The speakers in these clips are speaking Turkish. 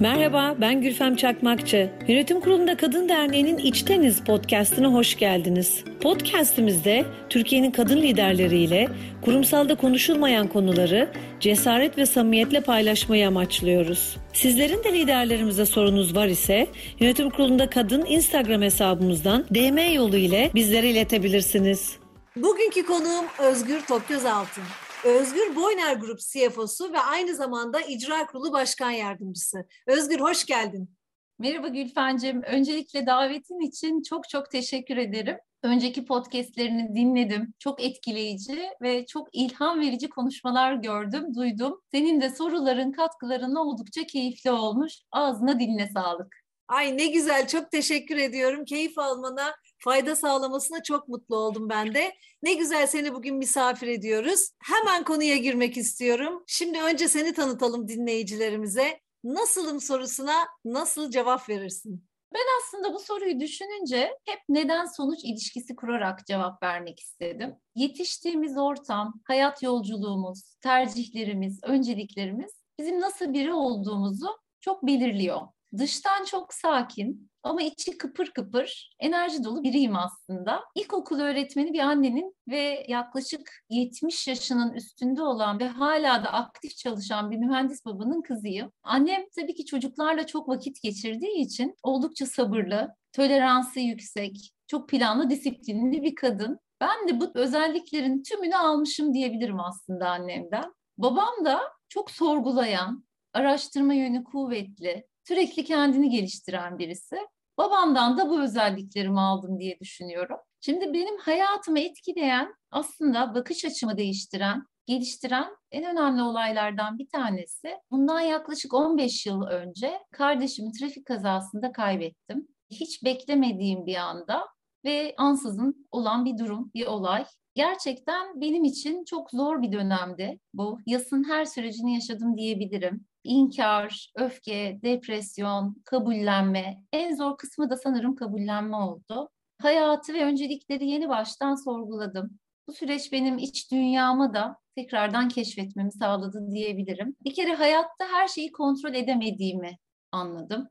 Merhaba, ben Gülfem Çakmakçı. Yönetim Kurulu'nda Kadın Derneği'nin İçteniz podcastına hoş geldiniz. Podcastimizde Türkiye'nin kadın liderleriyle kurumsalda konuşulmayan konuları cesaret ve samimiyetle paylaşmayı amaçlıyoruz. Sizlerin de liderlerimize sorunuz var ise Yönetim Kurulu'nda Kadın Instagram hesabımızdan DM yolu ile bizlere iletebilirsiniz. Bugünkü konuğum Özgür Tokgözaltın. Özgür Boyner Grup CFO'su ve aynı zamanda İcra Kurulu Başkan Yardımcısı. Özgür hoş geldin. Merhaba Gülfen'cim. Öncelikle davetin için çok çok teşekkür ederim. Önceki podcastlerini dinledim. Çok etkileyici ve çok ilham verici konuşmalar gördüm, duydum. Senin de soruların, katkıların oldukça keyifli olmuş. Ağzına diline sağlık. Ay ne güzel, çok teşekkür ediyorum. Keyif almana fayda sağlamasına çok mutlu oldum ben de. Ne güzel seni bugün misafir ediyoruz. Hemen konuya girmek istiyorum. Şimdi önce seni tanıtalım dinleyicilerimize. Nasılım sorusuna nasıl cevap verirsin? Ben aslında bu soruyu düşününce hep neden sonuç ilişkisi kurarak cevap vermek istedim. Yetiştiğimiz ortam, hayat yolculuğumuz, tercihlerimiz, önceliklerimiz bizim nasıl biri olduğumuzu çok belirliyor. Dıştan çok sakin ama içi kıpır kıpır, enerji dolu biriyim aslında. İlkokul öğretmeni bir annenin ve yaklaşık 70 yaşının üstünde olan ve hala da aktif çalışan bir mühendis babanın kızıyım. Annem tabii ki çocuklarla çok vakit geçirdiği için oldukça sabırlı, toleransı yüksek, çok planlı, disiplinli bir kadın. Ben de bu özelliklerin tümünü almışım diyebilirim aslında annemden. Babam da çok sorgulayan, araştırma yönü kuvvetli, sürekli kendini geliştiren birisi. Babamdan da bu özelliklerimi aldım diye düşünüyorum. Şimdi benim hayatımı etkileyen, aslında bakış açımı değiştiren, geliştiren en önemli olaylardan bir tanesi. Bundan yaklaşık 15 yıl önce kardeşimi trafik kazasında kaybettim. Hiç beklemediğim bir anda ve ansızın olan bir durum, bir olay. Gerçekten benim için çok zor bir dönemdi bu. Yasın her sürecini yaşadım diyebilirim inkar, öfke, depresyon, kabullenme. En zor kısmı da sanırım kabullenme oldu. Hayatı ve öncelikleri yeni baştan sorguladım. Bu süreç benim iç dünyamı da tekrardan keşfetmemi sağladı diyebilirim. Bir kere hayatta her şeyi kontrol edemediğimi anladım.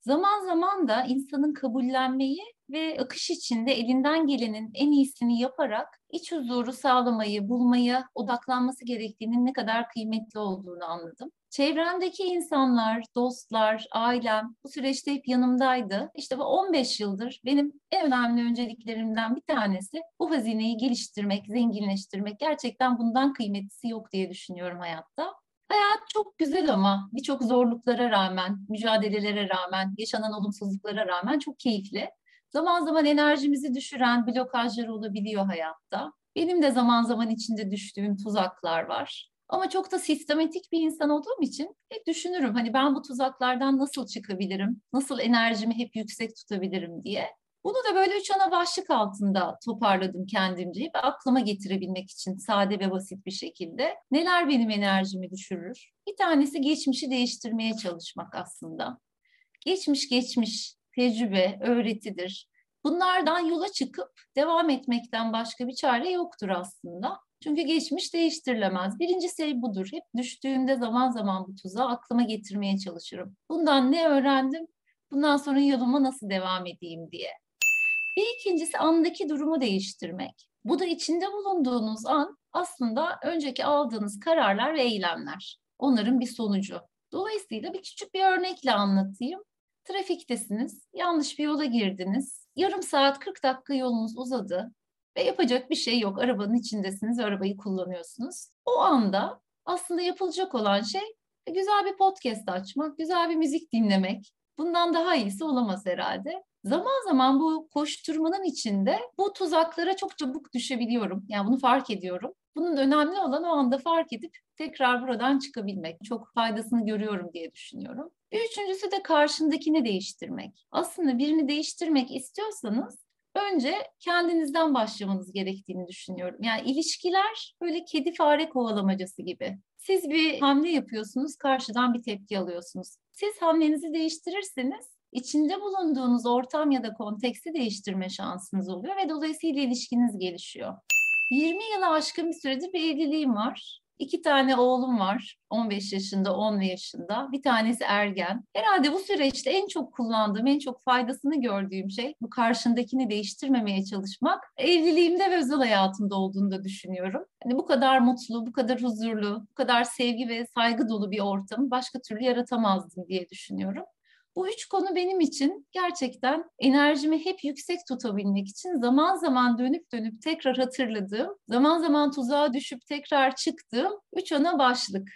Zaman zaman da insanın kabullenmeyi ve akış içinde elinden gelenin en iyisini yaparak iç huzuru sağlamayı, bulmaya odaklanması gerektiğinin ne kadar kıymetli olduğunu anladım. Çevremdeki insanlar, dostlar, ailem bu süreçte hep yanımdaydı. İşte bu 15 yıldır benim en önemli önceliklerimden bir tanesi bu hazineyi geliştirmek, zenginleştirmek. Gerçekten bundan kıymetlisi yok diye düşünüyorum hayatta. Hayat çok güzel ama birçok zorluklara rağmen, mücadelelere rağmen, yaşanan olumsuzluklara rağmen çok keyifli. Zaman zaman enerjimizi düşüren blokajlar olabiliyor hayatta. Benim de zaman zaman içinde düştüğüm tuzaklar var. Ama çok da sistematik bir insan olduğum için hep düşünürüm hani ben bu tuzaklardan nasıl çıkabilirim? Nasıl enerjimi hep yüksek tutabilirim diye. Bunu da böyle üç ana başlık altında toparladım kendimce ve aklıma getirebilmek için sade ve basit bir şekilde. Neler benim enerjimi düşürür? Bir tanesi geçmişi değiştirmeye çalışmak aslında. Geçmiş geçmiş tecrübe, öğretidir. Bunlardan yola çıkıp devam etmekten başka bir çare yoktur aslında. Çünkü geçmiş değiştirilemez. Birinci şey budur. Hep düştüğümde zaman zaman bu tuzağı aklıma getirmeye çalışırım. Bundan ne öğrendim? Bundan sonra yoluma nasıl devam edeyim diye. Bir ikincisi andaki durumu değiştirmek. Bu da içinde bulunduğunuz an aslında önceki aldığınız kararlar ve eylemler. Onların bir sonucu. Dolayısıyla bir küçük bir örnekle anlatayım. Trafiktesiniz, yanlış bir yola girdiniz. Yarım saat 40 dakika yolunuz uzadı ve yapacak bir şey yok. Arabanın içindesiniz arabayı kullanıyorsunuz. O anda aslında yapılacak olan şey güzel bir podcast açmak, güzel bir müzik dinlemek. Bundan daha iyisi olamaz herhalde. Zaman zaman bu koşturmanın içinde bu tuzaklara çok çabuk düşebiliyorum. Yani bunu fark ediyorum. Bunun önemli olan o anda fark edip tekrar buradan çıkabilmek. Çok faydasını görüyorum diye düşünüyorum. Bir üçüncüsü de karşındakini değiştirmek. Aslında birini değiştirmek istiyorsanız önce kendinizden başlamanız gerektiğini düşünüyorum. Yani ilişkiler böyle kedi fare kovalamacası gibi. Siz bir hamle yapıyorsunuz, karşıdan bir tepki alıyorsunuz. Siz hamlenizi değiştirirseniz içinde bulunduğunuz ortam ya da konteksti değiştirme şansınız oluyor ve dolayısıyla ilişkiniz gelişiyor. 20 yılı aşkın bir süredir bir evliliğim var. İki tane oğlum var. 15 yaşında, 10 yaşında. Bir tanesi ergen. Herhalde bu süreçte en çok kullandığım, en çok faydasını gördüğüm şey bu karşındakini değiştirmemeye çalışmak. Evliliğimde ve özel hayatımda olduğunu da düşünüyorum. Hani bu kadar mutlu, bu kadar huzurlu, bu kadar sevgi ve saygı dolu bir ortamı başka türlü yaratamazdım diye düşünüyorum. Bu üç konu benim için gerçekten enerjimi hep yüksek tutabilmek için zaman zaman dönüp dönüp tekrar hatırladığım, zaman zaman tuzağa düşüp tekrar çıktığım üç ana başlık.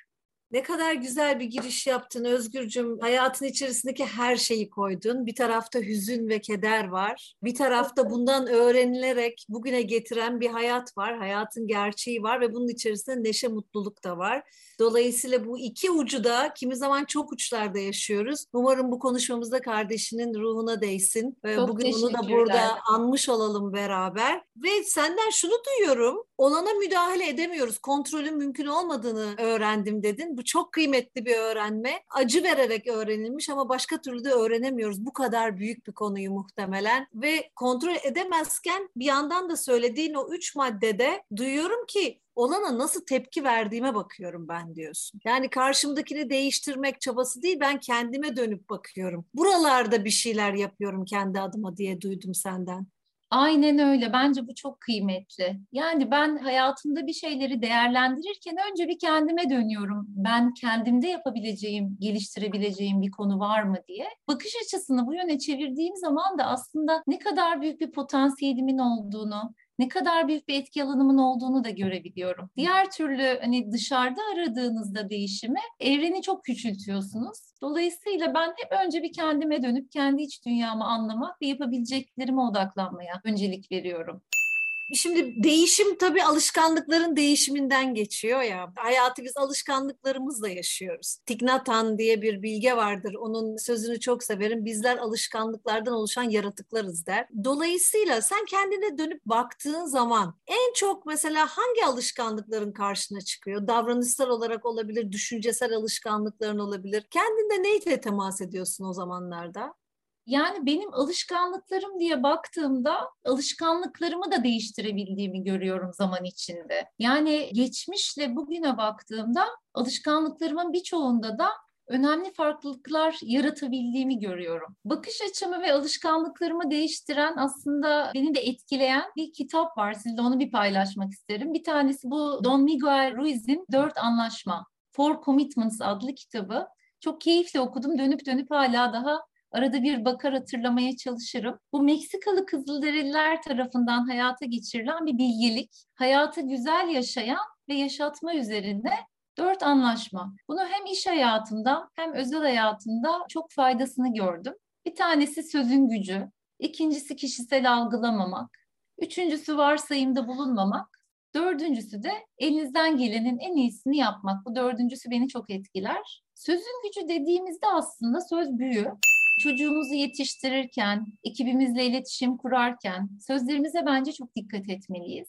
Ne kadar güzel bir giriş yaptın Özgürcüm. Hayatın içerisindeki her şeyi koydun. Bir tarafta hüzün ve keder var. Bir tarafta bundan öğrenilerek bugüne getiren bir hayat var. Hayatın gerçeği var ve bunun içerisinde neşe, mutluluk da var. Dolayısıyla bu iki ucu da kimi zaman çok uçlarda yaşıyoruz. Umarım bu konuşmamızda kardeşinin ruhuna değsin. Çok Bugün onu da burada anmış olalım beraber. Ve senden şunu duyuyorum. Olana müdahale edemiyoruz. Kontrolün mümkün olmadığını öğrendim dedin. Bu çok kıymetli bir öğrenme. Acı vererek öğrenilmiş ama başka türlü de öğrenemiyoruz. Bu kadar büyük bir konuyu muhtemelen. Ve kontrol edemezken bir yandan da söylediğin o üç maddede duyuyorum ki olana nasıl tepki verdiğime bakıyorum ben diyorsun. Yani karşımdakini değiştirmek çabası değil ben kendime dönüp bakıyorum. Buralarda bir şeyler yapıyorum kendi adıma diye duydum senden. Aynen öyle. Bence bu çok kıymetli. Yani ben hayatımda bir şeyleri değerlendirirken önce bir kendime dönüyorum. Ben kendimde yapabileceğim, geliştirebileceğim bir konu var mı diye. Bakış açısını bu yöne çevirdiğim zaman da aslında ne kadar büyük bir potansiyelimin olduğunu, ne kadar büyük bir etki alanımın olduğunu da görebiliyorum. Diğer türlü hani dışarıda aradığınızda değişimi evreni çok küçültüyorsunuz. Dolayısıyla ben hep önce bir kendime dönüp kendi iç dünyamı anlamak ve yapabileceklerime odaklanmaya öncelik veriyorum. Şimdi değişim tabii alışkanlıkların değişiminden geçiyor ya. Hayatı biz alışkanlıklarımızla yaşıyoruz. Tignatan diye bir bilge vardır. Onun sözünü çok severim. Bizler alışkanlıklardan oluşan yaratıklarız der. Dolayısıyla sen kendine dönüp baktığın zaman en çok mesela hangi alışkanlıkların karşına çıkıyor? Davranışsal olarak olabilir, düşüncesel alışkanlıkların olabilir. Kendinde neyle temas ediyorsun o zamanlarda? Yani benim alışkanlıklarım diye baktığımda alışkanlıklarımı da değiştirebildiğimi görüyorum zaman içinde. Yani geçmişle bugüne baktığımda alışkanlıklarımın birçoğunda da önemli farklılıklar yaratabildiğimi görüyorum. Bakış açımı ve alışkanlıklarımı değiştiren aslında beni de etkileyen bir kitap var. Sizle onu bir paylaşmak isterim. Bir tanesi bu Don Miguel Ruiz'in Dört Anlaşma, Four Commitments adlı kitabı. Çok keyifle okudum. Dönüp dönüp hala daha Arada bir bakar hatırlamaya çalışırım. Bu Meksikalı Kızılderililer tarafından hayata geçirilen bir bilgelik. Hayatı güzel yaşayan ve yaşatma üzerinde dört anlaşma. Bunu hem iş hayatında hem özel hayatında çok faydasını gördüm. Bir tanesi sözün gücü, ikincisi kişisel algılamamak, üçüncüsü varsayımda bulunmamak, dördüncüsü de elinizden gelenin en iyisini yapmak. Bu dördüncüsü beni çok etkiler. Sözün gücü dediğimizde aslında söz büyü çocuğumuzu yetiştirirken, ekibimizle iletişim kurarken sözlerimize bence çok dikkat etmeliyiz.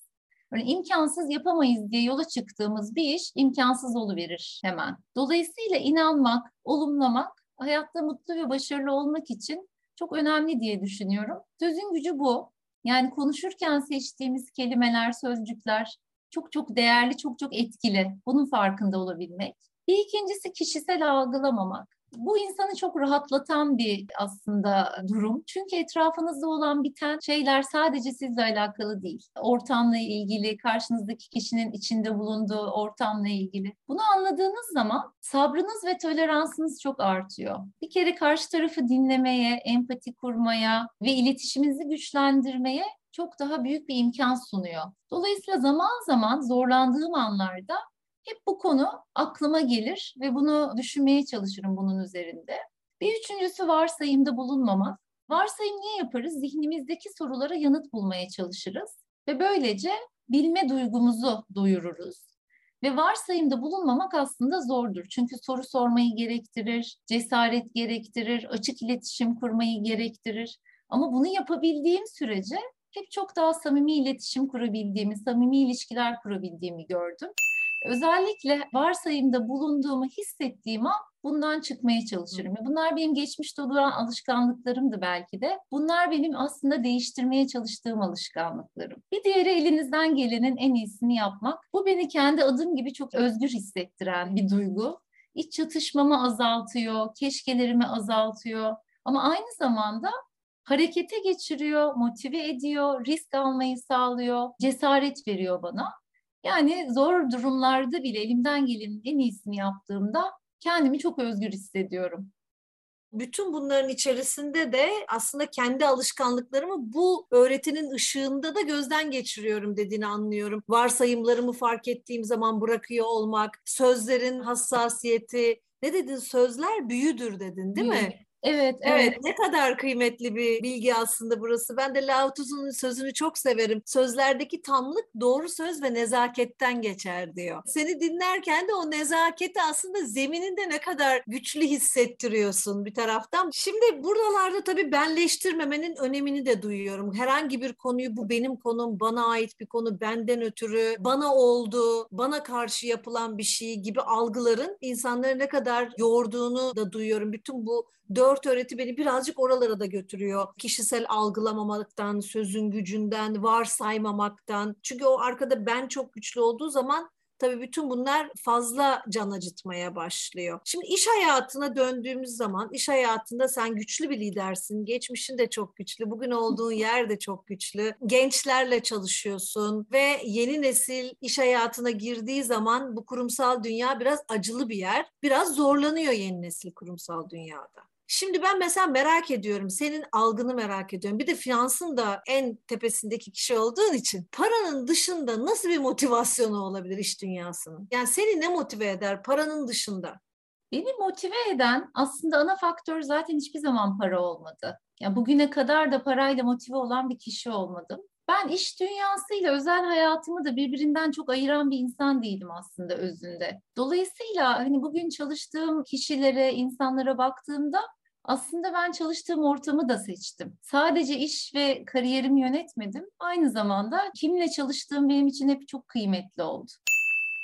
Yani imkansız yapamayız diye yola çıktığımız bir iş imkansız verir hemen. Dolayısıyla inanmak, olumlamak, hayatta mutlu ve başarılı olmak için çok önemli diye düşünüyorum. Sözün gücü bu. Yani konuşurken seçtiğimiz kelimeler, sözcükler çok çok değerli, çok çok etkili. Bunun farkında olabilmek. Bir ikincisi kişisel algılamamak bu insanı çok rahatlatan bir aslında durum. Çünkü etrafınızda olan biten şeyler sadece sizle alakalı değil. Ortamla ilgili, karşınızdaki kişinin içinde bulunduğu ortamla ilgili. Bunu anladığınız zaman sabrınız ve toleransınız çok artıyor. Bir kere karşı tarafı dinlemeye, empati kurmaya ve iletişiminizi güçlendirmeye çok daha büyük bir imkan sunuyor. Dolayısıyla zaman zaman zorlandığım anlarda hep bu konu aklıma gelir ve bunu düşünmeye çalışırım bunun üzerinde. Bir üçüncüsü varsayımda bulunmamak. Varsayım niye yaparız? Zihnimizdeki sorulara yanıt bulmaya çalışırız ve böylece bilme duygumuzu duyururuz. Ve varsayımda bulunmamak aslında zordur. Çünkü soru sormayı gerektirir, cesaret gerektirir, açık iletişim kurmayı gerektirir. Ama bunu yapabildiğim sürece hep çok daha samimi iletişim kurabildiğimi, samimi ilişkiler kurabildiğimi gördüm. Özellikle varsayımda bulunduğumu hissettiğim an bundan çıkmaya çalışırım. Bunlar benim geçmişte olan alışkanlıklarımdı belki de. Bunlar benim aslında değiştirmeye çalıştığım alışkanlıklarım. Bir diğeri elinizden gelenin en iyisini yapmak. Bu beni kendi adım gibi çok özgür hissettiren bir duygu. İç çatışmamı azaltıyor, keşkelerimi azaltıyor. Ama aynı zamanda harekete geçiriyor, motive ediyor, risk almayı sağlıyor, cesaret veriyor bana. Yani zor durumlarda bile elimden gelenin en iyisini yaptığımda kendimi çok özgür hissediyorum. Bütün bunların içerisinde de aslında kendi alışkanlıklarımı bu öğretinin ışığında da gözden geçiriyorum dediğini anlıyorum. Varsayımlarımı fark ettiğim zaman bırakıyor olmak, sözlerin hassasiyeti, ne dedin sözler büyüdür dedin değil Büyü. mi? Evet, evet, evet. Ne kadar kıymetli bir bilgi aslında burası. Ben de Lao Tzu'nun sözünü çok severim. Sözlerdeki tamlık doğru söz ve nezaketten geçer diyor. Seni dinlerken de o nezaketi aslında zemininde ne kadar güçlü hissettiriyorsun bir taraftan. Şimdi buralarda tabii benleştirmemenin önemini de duyuyorum. Herhangi bir konuyu bu benim konum, bana ait bir konu, benden ötürü, bana oldu, bana karşı yapılan bir şey gibi algıların insanları ne kadar yorduğunu da duyuyorum. Bütün bu dört öğreti beni birazcık oralara da götürüyor. Kişisel algılamamaktan, sözün gücünden, varsaymamaktan. Çünkü o arkada ben çok güçlü olduğu zaman Tabii bütün bunlar fazla can acıtmaya başlıyor. Şimdi iş hayatına döndüğümüz zaman iş hayatında sen güçlü bir lidersin. Geçmişin de çok güçlü. Bugün olduğun yer de çok güçlü. Gençlerle çalışıyorsun ve yeni nesil iş hayatına girdiği zaman bu kurumsal dünya biraz acılı bir yer. Biraz zorlanıyor yeni nesil kurumsal dünyada. Şimdi ben mesela merak ediyorum, senin algını merak ediyorum. Bir de finansın da en tepesindeki kişi olduğun için paranın dışında nasıl bir motivasyonu olabilir iş dünyasının? Yani seni ne motive eder paranın dışında? Beni motive eden aslında ana faktör zaten hiçbir zaman para olmadı. Yani bugüne kadar da parayla motive olan bir kişi olmadım. Ben iş dünyasıyla özel hayatımı da birbirinden çok ayıran bir insan değilim aslında özünde. Dolayısıyla hani bugün çalıştığım kişilere, insanlara baktığımda aslında ben çalıştığım ortamı da seçtim. Sadece iş ve kariyerimi yönetmedim. Aynı zamanda kimle çalıştığım benim için hep çok kıymetli oldu.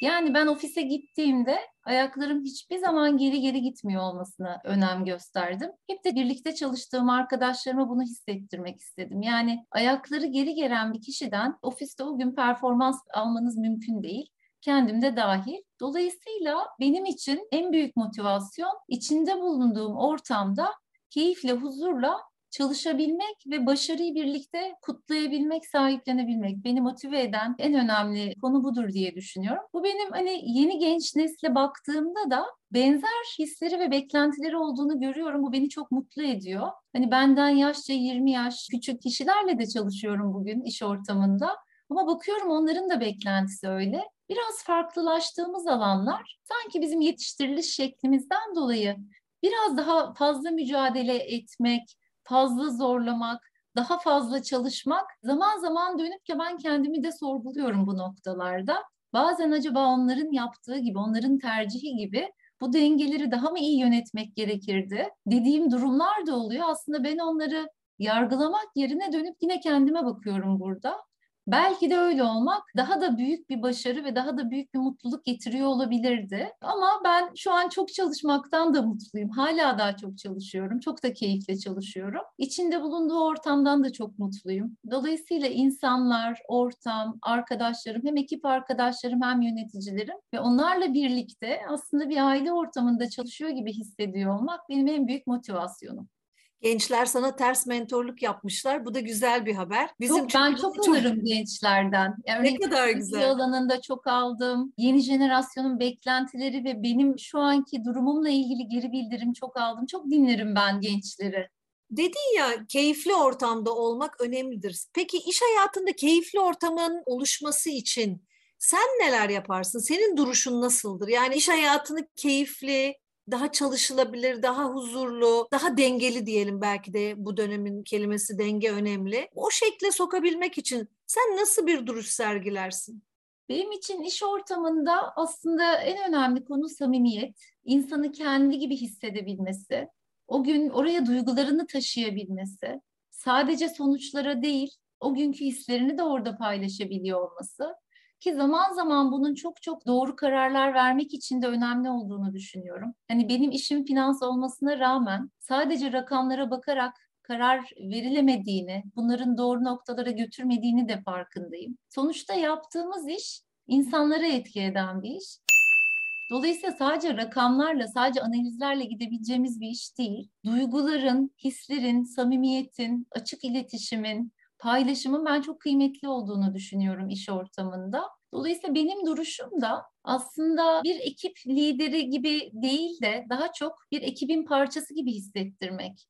Yani ben ofise gittiğimde ayaklarım hiçbir zaman geri geri gitmiyor olmasına önem gösterdim. Hep de birlikte çalıştığım arkadaşlarıma bunu hissettirmek istedim. Yani ayakları geri gelen bir kişiden ofiste o gün performans almanız mümkün değil kendimde dahil. Dolayısıyla benim için en büyük motivasyon içinde bulunduğum ortamda keyifle, huzurla çalışabilmek ve başarıyı birlikte kutlayabilmek, sahiplenebilmek. Beni motive eden en önemli konu budur diye düşünüyorum. Bu benim hani yeni genç nesle baktığımda da benzer hisleri ve beklentileri olduğunu görüyorum. Bu beni çok mutlu ediyor. Hani benden yaşça 20 yaş küçük kişilerle de çalışıyorum bugün iş ortamında. Ama bakıyorum onların da beklentisi öyle biraz farklılaştığımız alanlar sanki bizim yetiştiriliş şeklimizden dolayı biraz daha fazla mücadele etmek, fazla zorlamak, daha fazla çalışmak zaman zaman dönüp ki ben kendimi de sorguluyorum bu noktalarda. Bazen acaba onların yaptığı gibi, onların tercihi gibi bu dengeleri daha mı iyi yönetmek gerekirdi dediğim durumlar da oluyor. Aslında ben onları yargılamak yerine dönüp yine kendime bakıyorum burada. Belki de öyle olmak daha da büyük bir başarı ve daha da büyük bir mutluluk getiriyor olabilirdi. Ama ben şu an çok çalışmaktan da mutluyum. Hala daha çok çalışıyorum. Çok da keyifle çalışıyorum. İçinde bulunduğu ortamdan da çok mutluyum. Dolayısıyla insanlar, ortam, arkadaşlarım, hem ekip arkadaşlarım hem yöneticilerim ve onlarla birlikte aslında bir aile ortamında çalışıyor gibi hissediyor olmak benim en büyük motivasyonum. Gençler sana ters mentorluk yapmışlar. Bu da güzel bir haber. Bizim çok, ben çok, çok alırım gençlerden. Yani ne kadar güzel. alanında çok aldım. Yeni jenerasyonun beklentileri ve benim şu anki durumumla ilgili geri bildirim çok aldım. Çok dinlerim ben gençleri. Dedin ya keyifli ortamda olmak önemlidir. Peki iş hayatında keyifli ortamın oluşması için sen neler yaparsın? Senin duruşun nasıldır? Yani iş hayatını keyifli, daha çalışılabilir, daha huzurlu, daha dengeli diyelim belki de bu dönemin kelimesi denge önemli. O şekle sokabilmek için sen nasıl bir duruş sergilersin? Benim için iş ortamında aslında en önemli konu samimiyet. İnsanı kendi gibi hissedebilmesi, o gün oraya duygularını taşıyabilmesi, sadece sonuçlara değil, o günkü hislerini de orada paylaşabiliyor olması. Ki zaman zaman bunun çok çok doğru kararlar vermek için de önemli olduğunu düşünüyorum. Hani benim işim finans olmasına rağmen sadece rakamlara bakarak karar verilemediğini, bunların doğru noktalara götürmediğini de farkındayım. Sonuçta yaptığımız iş insanlara etki eden bir iş. Dolayısıyla sadece rakamlarla, sadece analizlerle gidebileceğimiz bir iş değil. Duyguların, hislerin, samimiyetin, açık iletişimin, paylaşımın ben çok kıymetli olduğunu düşünüyorum iş ortamında. Dolayısıyla benim duruşum da aslında bir ekip lideri gibi değil de daha çok bir ekibin parçası gibi hissettirmek.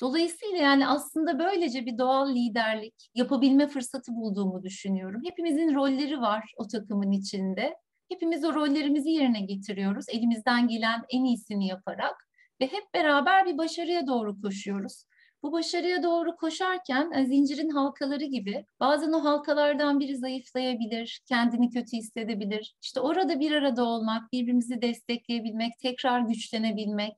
Dolayısıyla yani aslında böylece bir doğal liderlik yapabilme fırsatı bulduğumu düşünüyorum. Hepimizin rolleri var o takımın içinde. Hepimiz o rollerimizi yerine getiriyoruz. Elimizden gelen en iyisini yaparak ve hep beraber bir başarıya doğru koşuyoruz. Bu başarıya doğru koşarken e, zincirin halkaları gibi bazen o halkalardan biri zayıflayabilir, kendini kötü hissedebilir. İşte orada bir arada olmak, birbirimizi destekleyebilmek, tekrar güçlenebilmek.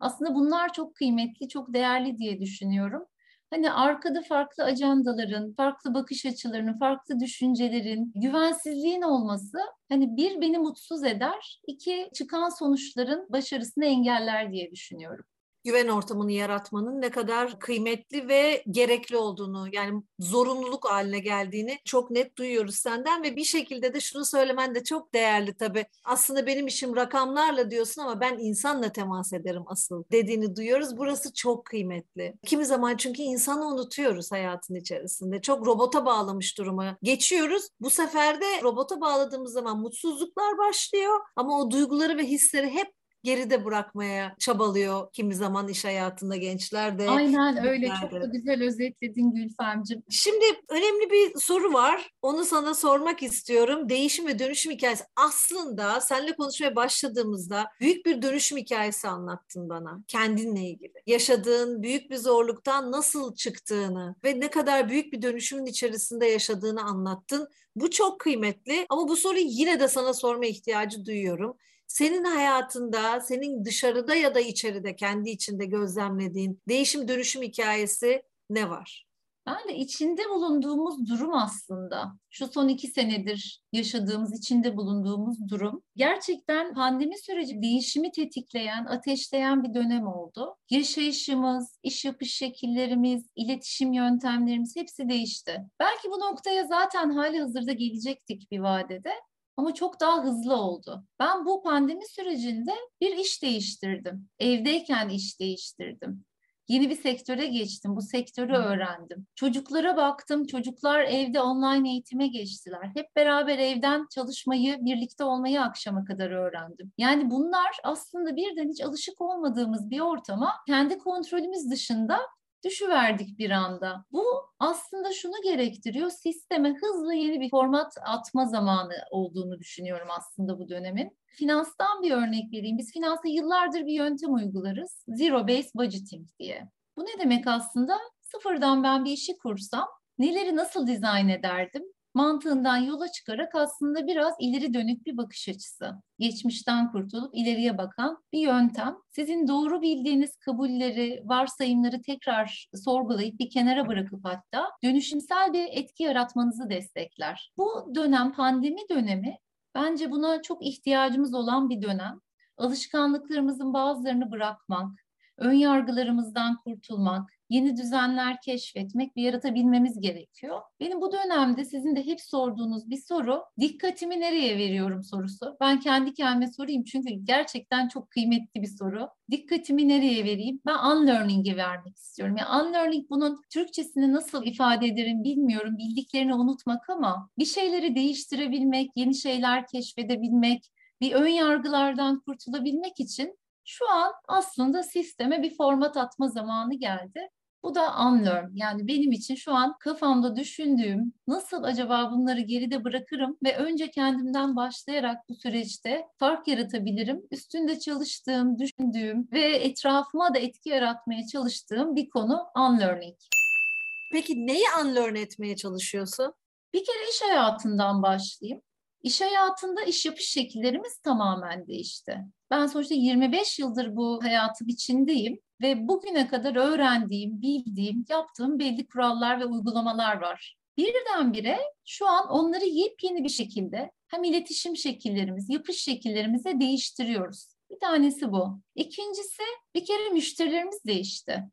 Aslında bunlar çok kıymetli, çok değerli diye düşünüyorum. Hani arkada farklı ajandaların, farklı bakış açılarının, farklı düşüncelerin, güvensizliğin olması hani bir beni mutsuz eder, iki çıkan sonuçların başarısını engeller diye düşünüyorum güven ortamını yaratmanın ne kadar kıymetli ve gerekli olduğunu yani zorunluluk haline geldiğini çok net duyuyoruz senden ve bir şekilde de şunu söylemen de çok değerli tabii. Aslında benim işim rakamlarla diyorsun ama ben insanla temas ederim asıl dediğini duyuyoruz. Burası çok kıymetli. Kimi zaman çünkü insanı unutuyoruz hayatın içerisinde. Çok robota bağlamış duruma geçiyoruz. Bu sefer de robota bağladığımız zaman mutsuzluklar başlıyor ama o duyguları ve hisleri hep geride bırakmaya çabalıyor kimi zaman iş hayatında gençler de. Aynen öyle çok da güzel özetledin Gülfemciğim. Şimdi önemli bir soru var. Onu sana sormak istiyorum. Değişim ve dönüşüm hikayesi. Aslında seninle konuşmaya başladığımızda büyük bir dönüşüm hikayesi anlattın bana kendinle ilgili. Yaşadığın büyük bir zorluktan nasıl çıktığını ve ne kadar büyük bir dönüşümün içerisinde yaşadığını anlattın. Bu çok kıymetli ama bu soruyu yine de sana sorma ihtiyacı duyuyorum senin hayatında, senin dışarıda ya da içeride kendi içinde gözlemlediğin değişim dönüşüm hikayesi ne var? Ben de içinde bulunduğumuz durum aslında şu son iki senedir yaşadığımız, içinde bulunduğumuz durum gerçekten pandemi süreci değişimi tetikleyen, ateşleyen bir dönem oldu. Yaşayışımız, iş yapış şekillerimiz, iletişim yöntemlerimiz hepsi değişti. Belki bu noktaya zaten hali hazırda gelecektik bir vadede ama çok daha hızlı oldu. Ben bu pandemi sürecinde bir iş değiştirdim. Evdeyken iş değiştirdim. Yeni bir sektöre geçtim. Bu sektörü öğrendim. Çocuklara baktım. Çocuklar evde online eğitime geçtiler. Hep beraber evden çalışmayı, birlikte olmayı akşama kadar öğrendim. Yani bunlar aslında birden hiç alışık olmadığımız bir ortama kendi kontrolümüz dışında düşüverdik bir anda. Bu aslında şunu gerektiriyor. Sisteme hızlı yeni bir format atma zamanı olduğunu düşünüyorum aslında bu dönemin. Finanstan bir örnek vereyim. Biz finansta yıllardır bir yöntem uygularız. Zero Base Budgeting diye. Bu ne demek aslında? Sıfırdan ben bir işi kursam neleri nasıl dizayn ederdim? Mantığından yola çıkarak aslında biraz ileri dönük bir bakış açısı. Geçmişten kurtulup ileriye bakan bir yöntem. Sizin doğru bildiğiniz kabulleri, varsayımları tekrar sorgulayıp bir kenara bırakıp hatta dönüşümsel bir etki yaratmanızı destekler. Bu dönem pandemi dönemi bence buna çok ihtiyacımız olan bir dönem. Alışkanlıklarımızın bazılarını bırakmak, ön yargılarımızdan kurtulmak, yeni düzenler keşfetmek ve yaratabilmemiz gerekiyor. Benim bu dönemde sizin de hep sorduğunuz bir soru, dikkatimi nereye veriyorum sorusu. Ben kendi kendime sorayım çünkü gerçekten çok kıymetli bir soru. Dikkatimi nereye vereyim? Ben unlearning'i vermek istiyorum. Yani unlearning bunun Türkçesini nasıl ifade ederim bilmiyorum. Bildiklerini unutmak ama bir şeyleri değiştirebilmek, yeni şeyler keşfedebilmek, bir ön yargılardan kurtulabilmek için şu an aslında sisteme bir format atma zamanı geldi. Bu da unlearn. Yani benim için şu an kafamda düşündüğüm nasıl acaba bunları geride bırakırım ve önce kendimden başlayarak bu süreçte fark yaratabilirim. Üstünde çalıştığım, düşündüğüm ve etrafıma da etki yaratmaya çalıştığım bir konu unlearning. Peki neyi unlearn etmeye çalışıyorsun? Bir kere iş hayatından başlayayım. İş hayatında iş yapış şekillerimiz tamamen değişti. Ben sonuçta 25 yıldır bu hayatın içindeyim ve bugüne kadar öğrendiğim, bildiğim, yaptığım belli kurallar ve uygulamalar var. Birdenbire şu an onları yepyeni bir şekilde hem iletişim şekillerimiz, yapış şekillerimize değiştiriyoruz. Bir tanesi bu. İkincisi bir kere müşterilerimiz değişti.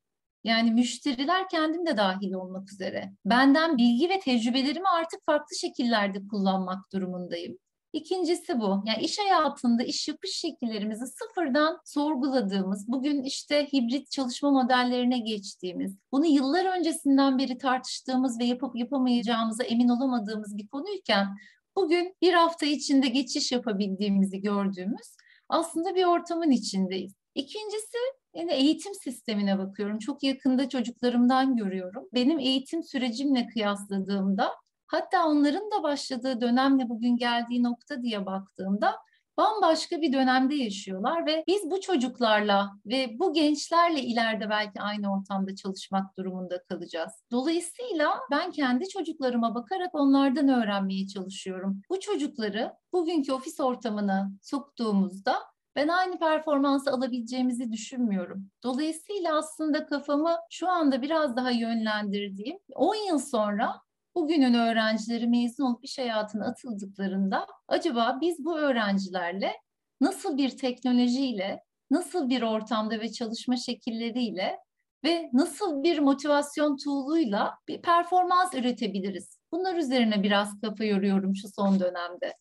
Yani müşteriler kendim de dahil olmak üzere. Benden bilgi ve tecrübelerimi artık farklı şekillerde kullanmak durumundayım. İkincisi bu. Yani iş hayatında iş yapış şekillerimizi sıfırdan sorguladığımız, bugün işte hibrit çalışma modellerine geçtiğimiz, bunu yıllar öncesinden beri tartıştığımız ve yapıp yapamayacağımıza emin olamadığımız bir konuyken bugün bir hafta içinde geçiş yapabildiğimizi gördüğümüz aslında bir ortamın içindeyiz. İkincisi yine eğitim sistemine bakıyorum. Çok yakında çocuklarımdan görüyorum. Benim eğitim sürecimle kıyasladığımda hatta onların da başladığı dönemle bugün geldiği nokta diye baktığımda bambaşka bir dönemde yaşıyorlar ve biz bu çocuklarla ve bu gençlerle ileride belki aynı ortamda çalışmak durumunda kalacağız. Dolayısıyla ben kendi çocuklarıma bakarak onlardan öğrenmeye çalışıyorum. Bu çocukları bugünkü ofis ortamına soktuğumuzda ben aynı performansı alabileceğimizi düşünmüyorum. Dolayısıyla aslında kafamı şu anda biraz daha yönlendirdiğim 10 yıl sonra bugünün öğrencileri mezun olup iş hayatına atıldıklarında acaba biz bu öğrencilerle nasıl bir teknolojiyle, nasıl bir ortamda ve çalışma şekilleriyle ve nasıl bir motivasyon tool'uyla bir performans üretebiliriz? Bunlar üzerine biraz kafa yoruyorum şu son dönemde.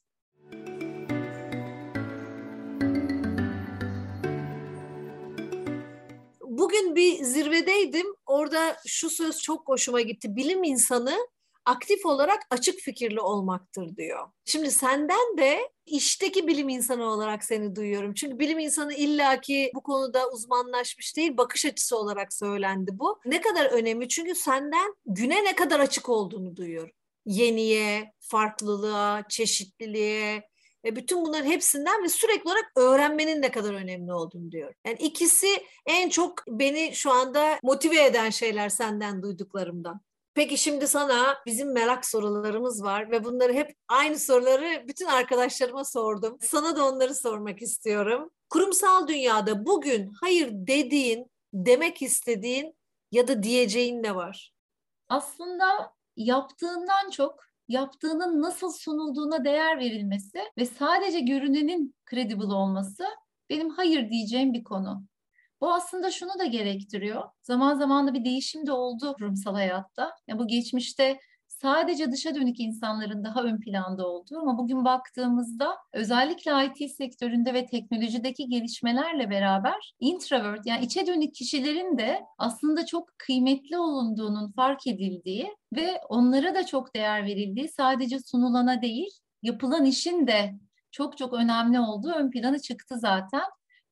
Bugün bir zirvedeydim. Orada şu söz çok hoşuma gitti. Bilim insanı aktif olarak açık fikirli olmaktır diyor. Şimdi senden de işteki bilim insanı olarak seni duyuyorum. Çünkü bilim insanı illaki bu konuda uzmanlaşmış değil, bakış açısı olarak söylendi bu. Ne kadar önemli çünkü senden güne ne kadar açık olduğunu duyuyorum. Yeniye, farklılığa, çeşitliliğe, ve bütün bunların hepsinden ve sürekli olarak öğrenmenin ne kadar önemli olduğunu diyor. Yani ikisi en çok beni şu anda motive eden şeyler senden duyduklarımdan. Peki şimdi sana bizim merak sorularımız var ve bunları hep aynı soruları bütün arkadaşlarıma sordum. Sana da onları sormak istiyorum. Kurumsal dünyada bugün hayır dediğin, demek istediğin ya da diyeceğin ne var? Aslında yaptığından çok yaptığının nasıl sunulduğuna değer verilmesi ve sadece görünenin credible olması benim hayır diyeceğim bir konu. Bu aslında şunu da gerektiriyor. Zaman zaman da bir değişim de oldu kurumsal hayatta. Ya bu geçmişte sadece dışa dönük insanların daha ön planda olduğu ama bugün baktığımızda özellikle IT sektöründe ve teknolojideki gelişmelerle beraber introvert yani içe dönük kişilerin de aslında çok kıymetli olunduğunun fark edildiği ve onlara da çok değer verildiği sadece sunulana değil yapılan işin de çok çok önemli olduğu ön plana çıktı zaten.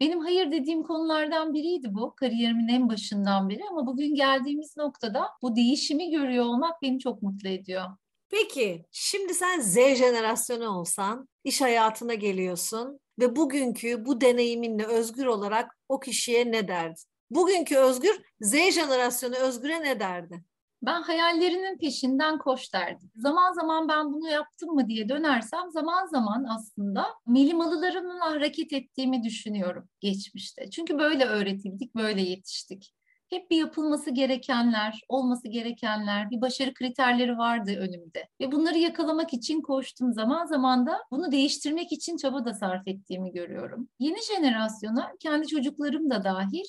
Benim hayır dediğim konulardan biriydi bu kariyerimin en başından beri ama bugün geldiğimiz noktada bu değişimi görüyor olmak beni çok mutlu ediyor. Peki şimdi sen Z jenerasyonu olsan iş hayatına geliyorsun ve bugünkü bu deneyiminle özgür olarak o kişiye ne derdin? Bugünkü Özgür Z jenerasyonu Özgür'e ne derdi? Ben hayallerinin peşinden koş derdim. Zaman zaman ben bunu yaptım mı diye dönersem zaman zaman aslında milimalılarımla hareket ettiğimi düşünüyorum geçmişte. Çünkü böyle öğretildik, böyle yetiştik. Hep bir yapılması gerekenler, olması gerekenler, bir başarı kriterleri vardı önümde. Ve bunları yakalamak için koştum. Zaman zaman da bunu değiştirmek için çaba da sarf ettiğimi görüyorum. Yeni jenerasyona kendi çocuklarım da dahil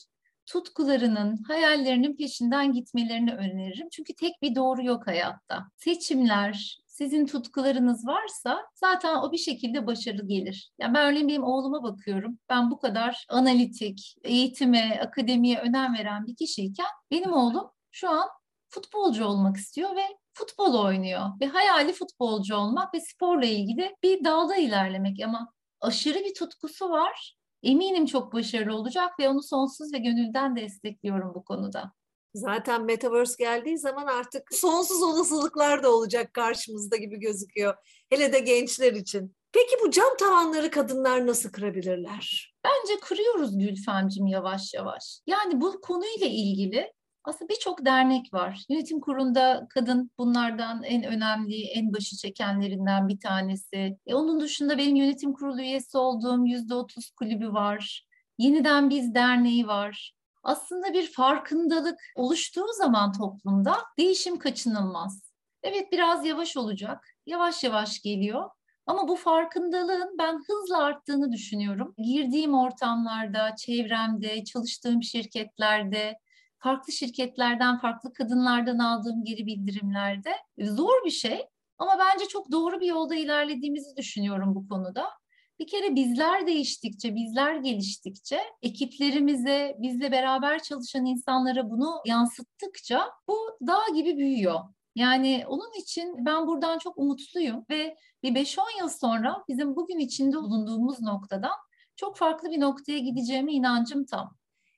tutkularının, hayallerinin peşinden gitmelerini öneririm. Çünkü tek bir doğru yok hayatta. Seçimler, sizin tutkularınız varsa zaten o bir şekilde başarılı gelir. Yani ben örneğin benim oğluma bakıyorum. Ben bu kadar analitik, eğitime, akademiye önem veren bir kişiyken benim oğlum şu an futbolcu olmak istiyor ve futbol oynuyor. Ve hayali futbolcu olmak ve sporla ilgili bir dalda ilerlemek ama aşırı bir tutkusu var eminim çok başarılı olacak ve onu sonsuz ve gönülden destekliyorum bu konuda. Zaten Metaverse geldiği zaman artık sonsuz olasılıklar da olacak karşımızda gibi gözüküyor. Hele de gençler için. Peki bu cam tavanları kadınlar nasıl kırabilirler? Bence kırıyoruz Gülfemcim yavaş yavaş. Yani bu konuyla ilgili aslında birçok dernek var. Yönetim kurulunda kadın bunlardan en önemli, en başı çekenlerinden bir tanesi. E, onun dışında benim yönetim kurulu üyesi olduğum yüzde otuz kulübü var. Yeniden Biz Derneği var. Aslında bir farkındalık oluştuğu zaman toplumda değişim kaçınılmaz. Evet biraz yavaş olacak. Yavaş yavaş geliyor. Ama bu farkındalığın ben hızla arttığını düşünüyorum. Girdiğim ortamlarda, çevremde, çalıştığım şirketlerde, farklı şirketlerden, farklı kadınlardan aldığım geri bildirimlerde zor bir şey. Ama bence çok doğru bir yolda ilerlediğimizi düşünüyorum bu konuda. Bir kere bizler değiştikçe, bizler geliştikçe, ekiplerimize, bizle beraber çalışan insanlara bunu yansıttıkça bu dağ gibi büyüyor. Yani onun için ben buradan çok umutluyum ve bir 5-10 yıl sonra bizim bugün içinde bulunduğumuz noktadan çok farklı bir noktaya gideceğime inancım tam.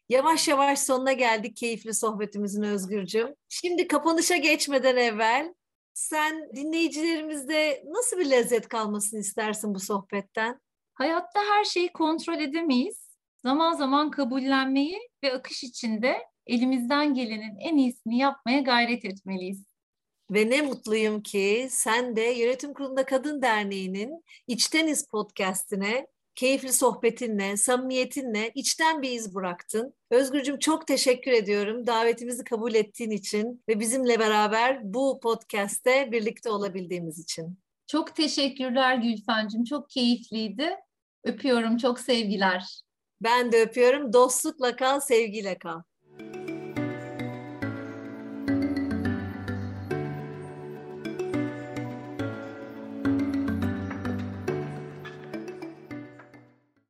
Yavaş yavaş sonuna geldik keyifli sohbetimizin Özgürcüm. Şimdi kapanışa geçmeden evvel sen dinleyicilerimizde nasıl bir lezzet kalmasını istersin bu sohbetten? Hayatta her şeyi kontrol edemeyiz. Zaman zaman kabullenmeyi ve akış içinde elimizden gelenin en iyisini yapmaya gayret etmeliyiz. Ve ne mutluyum ki sen de Yönetim Kurulunda Kadın Derneği'nin İçteniz podcastine keyifli sohbetinle, samimiyetinle içten bir iz bıraktın. Özgürcüm çok teşekkür ediyorum davetimizi kabul ettiğin için ve bizimle beraber bu podcast'te birlikte olabildiğimiz için. Çok teşekkürler Gülfen'cim. Çok keyifliydi. Öpüyorum. Çok sevgiler. Ben de öpüyorum. Dostlukla kal, sevgiyle kal.